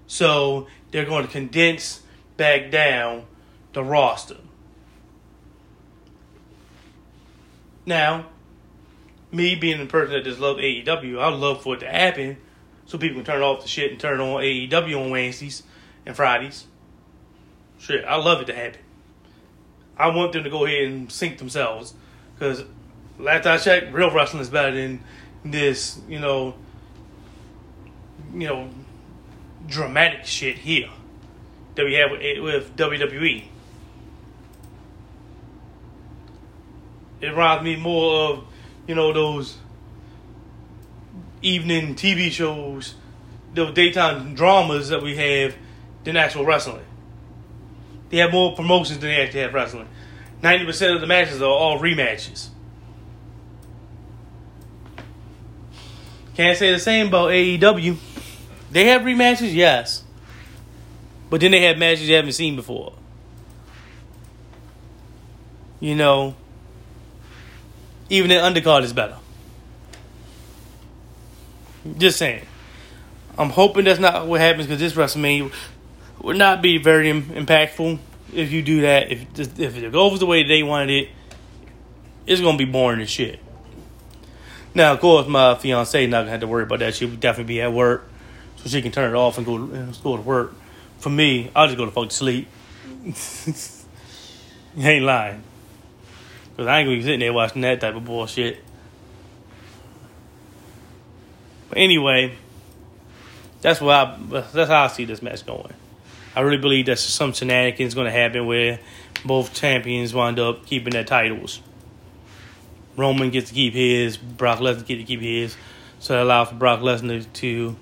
So they're going to condense back down the roster. Now, me being the person that just love AEW, I'd love for it to happen so people can turn off the shit and turn on AEW on Wednesdays and Fridays. Shit, I love it to happen. I want them to go ahead and sink themselves because last I checked, real wrestling is better than this, you know, you know, dramatic shit here that we have with, eh, with WWE. It reminds me more of, you know, those evening TV shows, those daytime dramas that we have than actual wrestling. They have more promotions than they actually have wrestling. 90% of the matches are all rematches. Can't say the same about AEW. They have rematches, yes. But then they have matches you haven't seen before. You know, even the undercard is better. Just saying. I'm hoping that's not what happens because this WrestleMania would not be very Im- impactful if you do that. If if it goes the way they wanted it, it's gonna be boring as shit. Now, of course, my fiance not gonna have to worry about that. She'll definitely be at work, so she can turn it off and go go to work. For me, I'll just go to fuck to sleep. ain't lying, cause I ain't gonna be sitting there watching that type of bullshit. But anyway, That's what I, that's how I see this match going. I really believe that some shenanigans going to happen where both champions wind up keeping their titles. Roman gets to keep his, Brock Lesnar gets to keep his, so that allows for Brock Lesnar to,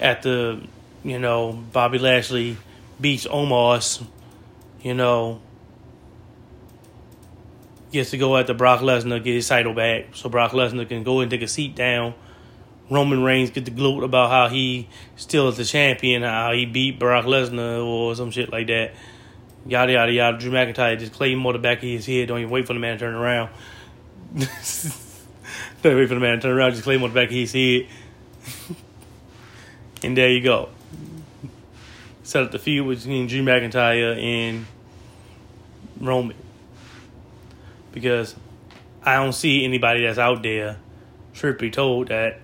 the, you know, Bobby Lashley beats Omos, you know, gets to go the Brock Lesnar, get his title back, so Brock Lesnar can go and take a seat down. Roman Reigns get to gloat about how he still is the champion, how he beat Brock Lesnar or some shit like that. Yada yada yada. Drew McIntyre just on the back of his head. Don't even wait for the man to turn around. Don't wait for the man to turn around. Just claim on the back of his head. and there you go. Set up the feud between Drew McIntyre and Roman because I don't see anybody that's out there, truth be told, that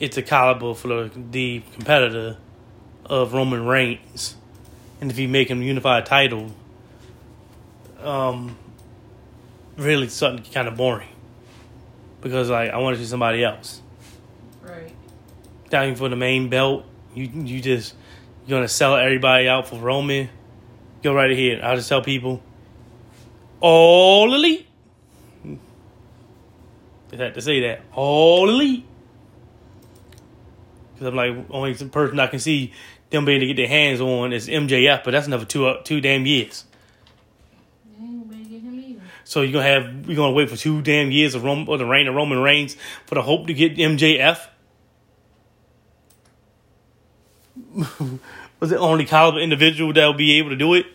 it's a caliber for the competitor of Roman Reigns. And if you make him unified title, um, really something kind of boring. Because like I want to see somebody else. Right. Down for the main belt, you you just you're gonna sell everybody out for Roman. Go right ahead. I'll just tell people all elite. Just had to say that. All elite. Because I'm like, only person I can see them being able to get their hands on is MJF, but that's another two uh, two damn years. So you're gonna have we're gonna wait for two damn years of Rome, or the reign of Roman Reigns for the hope to get MJF. Was it only caliber individual that will be able to do it?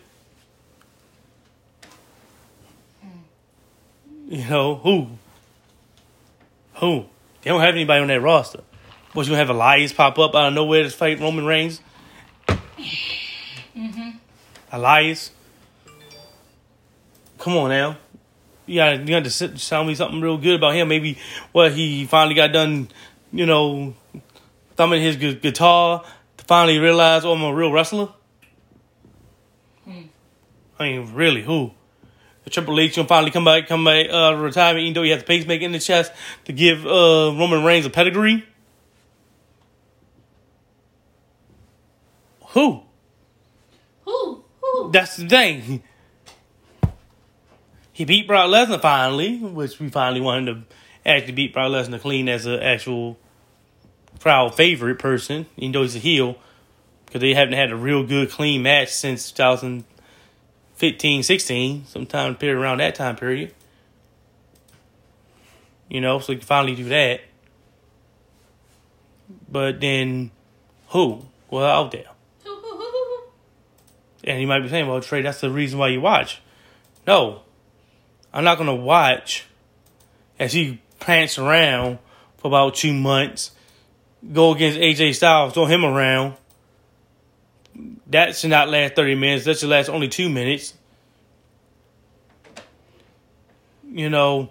You know, who? Who? They don't have anybody on that roster. But you gonna have Elias pop up out of nowhere to fight Roman Reigns? Mm-hmm. Elias? Come on now. You gotta, you gotta sit, tell me something real good about him. Maybe what he finally got done, you know, thumbing his gu- guitar to finally realize, oh, I'm a real wrestler. I mean, really, who? The Triple H gonna finally come back, come back, uh, retirement, even though he has a pacemaker in the chest to give uh, Roman Reigns a pedigree. Who? Who? Who? That's the thing. He beat Brock Lesnar finally, which we finally wanted to actually beat Brock Lesnar clean as an actual crowd favorite person, even though he's a heel, because they haven't had a real good clean match since 2015, 16, sometime period around that time period. You know, so you can finally do that. But then, who? Well, out there. And you might be saying, well, Trae, that's the reason why you watch. No. I'm not going to watch as he prance around for about two months, go against AJ Styles, throw him around. That should not last 30 minutes. That should last only two minutes. You know,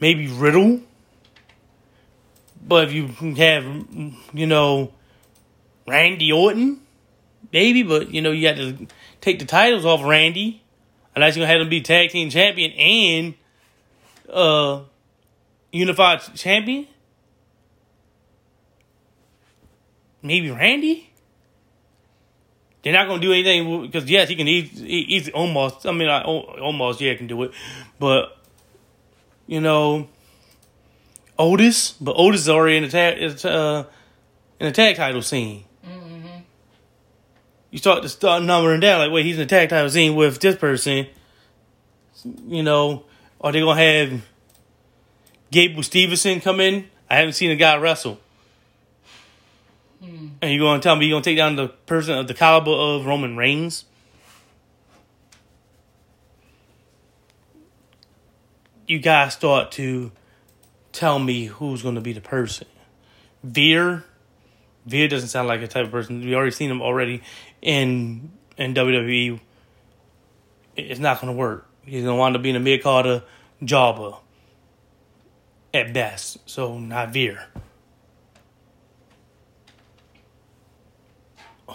maybe Riddle. But if you have, you know, Randy Orton, maybe, but you know, you got to take the titles off Randy. Unless you're gonna have him be tag team champion and uh unified champion. Maybe Randy. They're not gonna do anything because yes, he can easily, easily Omos. I mean, I, Omos yeah, can do it, but you know, Otis. But Otis is already in the tag uh, in the tag title scene you start to start numbering down like, wait, he's in the tag title scene with this person. You know, are they gonna have Gable Stevenson come in? I haven't seen a guy wrestle. Hmm. And you're gonna tell me you're gonna take down the person of the caliber of Roman Reigns? You guys start to tell me who's gonna be the person. Veer, Veer doesn't sound like a type of person. We already seen him already in in WWE. It's not going to work. He's going to wind up being a mid carder jobber at best. So not Veer.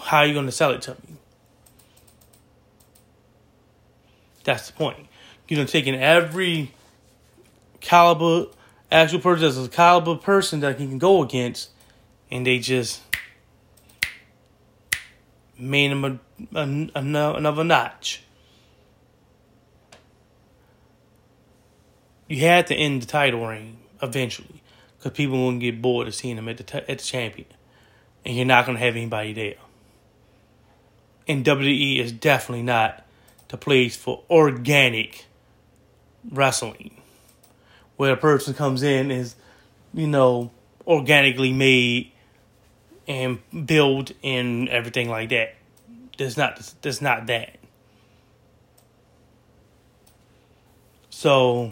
How are you going to sell it to me? That's the point. You know, in every caliber, actual person that's a caliber person that he can go against, and they just made him a, a, another notch. You had to end the title reign eventually because people won't get bored of seeing him at the t- at the champion, and you're not gonna have anybody there. And WWE is definitely not the place for organic wrestling, where a person comes in is, you know, organically made and build and everything like that. There's not there's not that. So,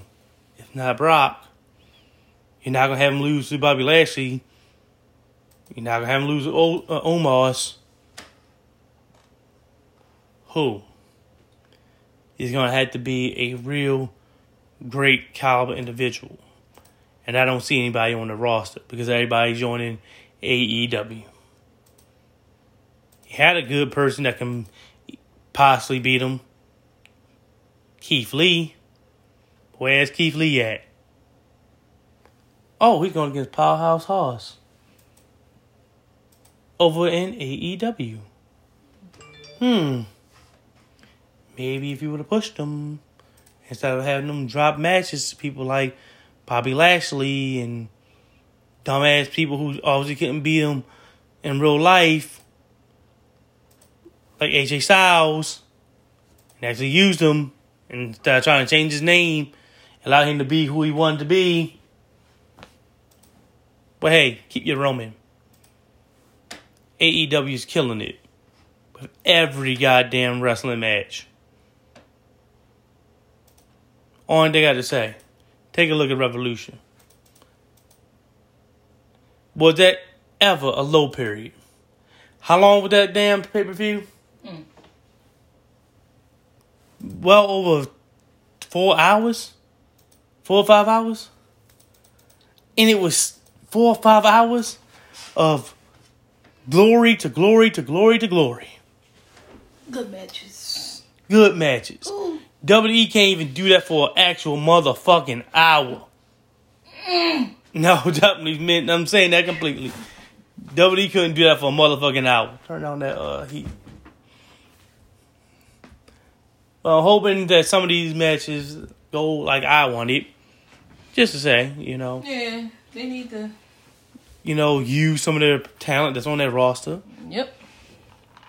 if not Brock, you're not gonna have him lose to Bobby Lashley. You're not gonna have him lose to o- uh, Omos. Who? He's gonna have to be a real great caliber individual. And I don't see anybody on the roster because everybody's joining AEW. He had a good person that can possibly beat him. Keith Lee. Where's Keith Lee at? Oh, he's going against Powerhouse Hoss. Over in AEW. Hmm. Maybe if you would have pushed them instead of having them drop matches to people like Bobby Lashley and dumbass people who obviously couldn't beat him in real life, like AJ Styles, and actually used him instead of trying to change his name, allow him to be who he wanted to be. But hey, keep your Roman. AEW is killing it with every goddamn wrestling match. On they got to say, take a look at Revolution. Was that ever a low period? How long was that damn pay per view? Mm. Well over four hours, four or five hours, and it was four or five hours of glory to glory to glory to glory. Good matches. Good matches. Ooh. WWE can't even do that for an actual motherfucking hour. Mm. No, definitely meant I'm saying that completely. WWE couldn't do that for a motherfucking hour. Turn on that uh heat. Well, I'm hoping that some of these matches go like I wanted. Just to say, you know. Yeah, they need to. You know, use some of their talent that's on their roster. Yep.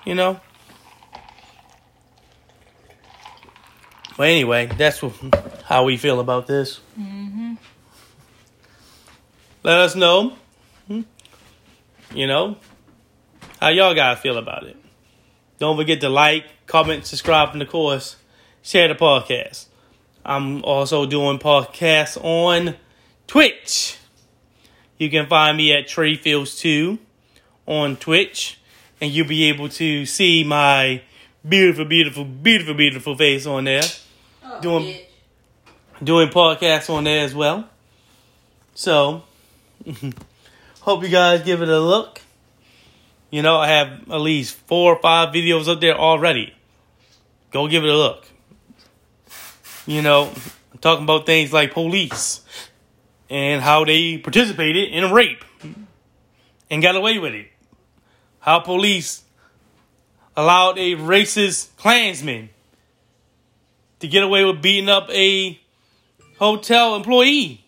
You know. But anyway, that's how we feel about this. Mm-hmm. Let us know. Hmm, you know how y'all guys feel about it. Don't forget to like, comment, subscribe, and of course, share the podcast. I'm also doing podcasts on Twitch. You can find me at Treyfields2 on Twitch, and you'll be able to see my beautiful, beautiful, beautiful, beautiful face on there doing bitch. doing podcasts on there as well. So, hope you guys give it a look. You know, I have at least four or five videos up there already. Go give it a look. You know, I'm talking about things like police and how they participated in a rape and got away with it. How police allowed a racist Klansman to get away with beating up a hotel employee.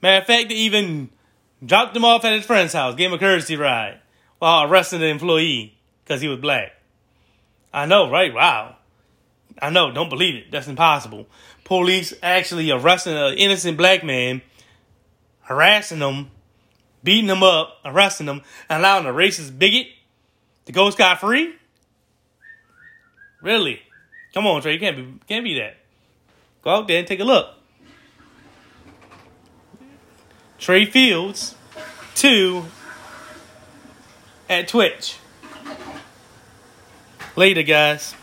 Matter of fact, they even dropped him off at his friend's house, gave him a courtesy ride while arresting the employee because he was black. I know, right? Wow. I know, don't believe it. That's impossible. Police actually arresting an innocent black man, harassing him, beating him up, arresting him, allowing a racist bigot to go scot free? Really? Come on, Trae. You can't be can't be that. Go out there and take a look. Trae Fields, two at Twitch. Later, guys.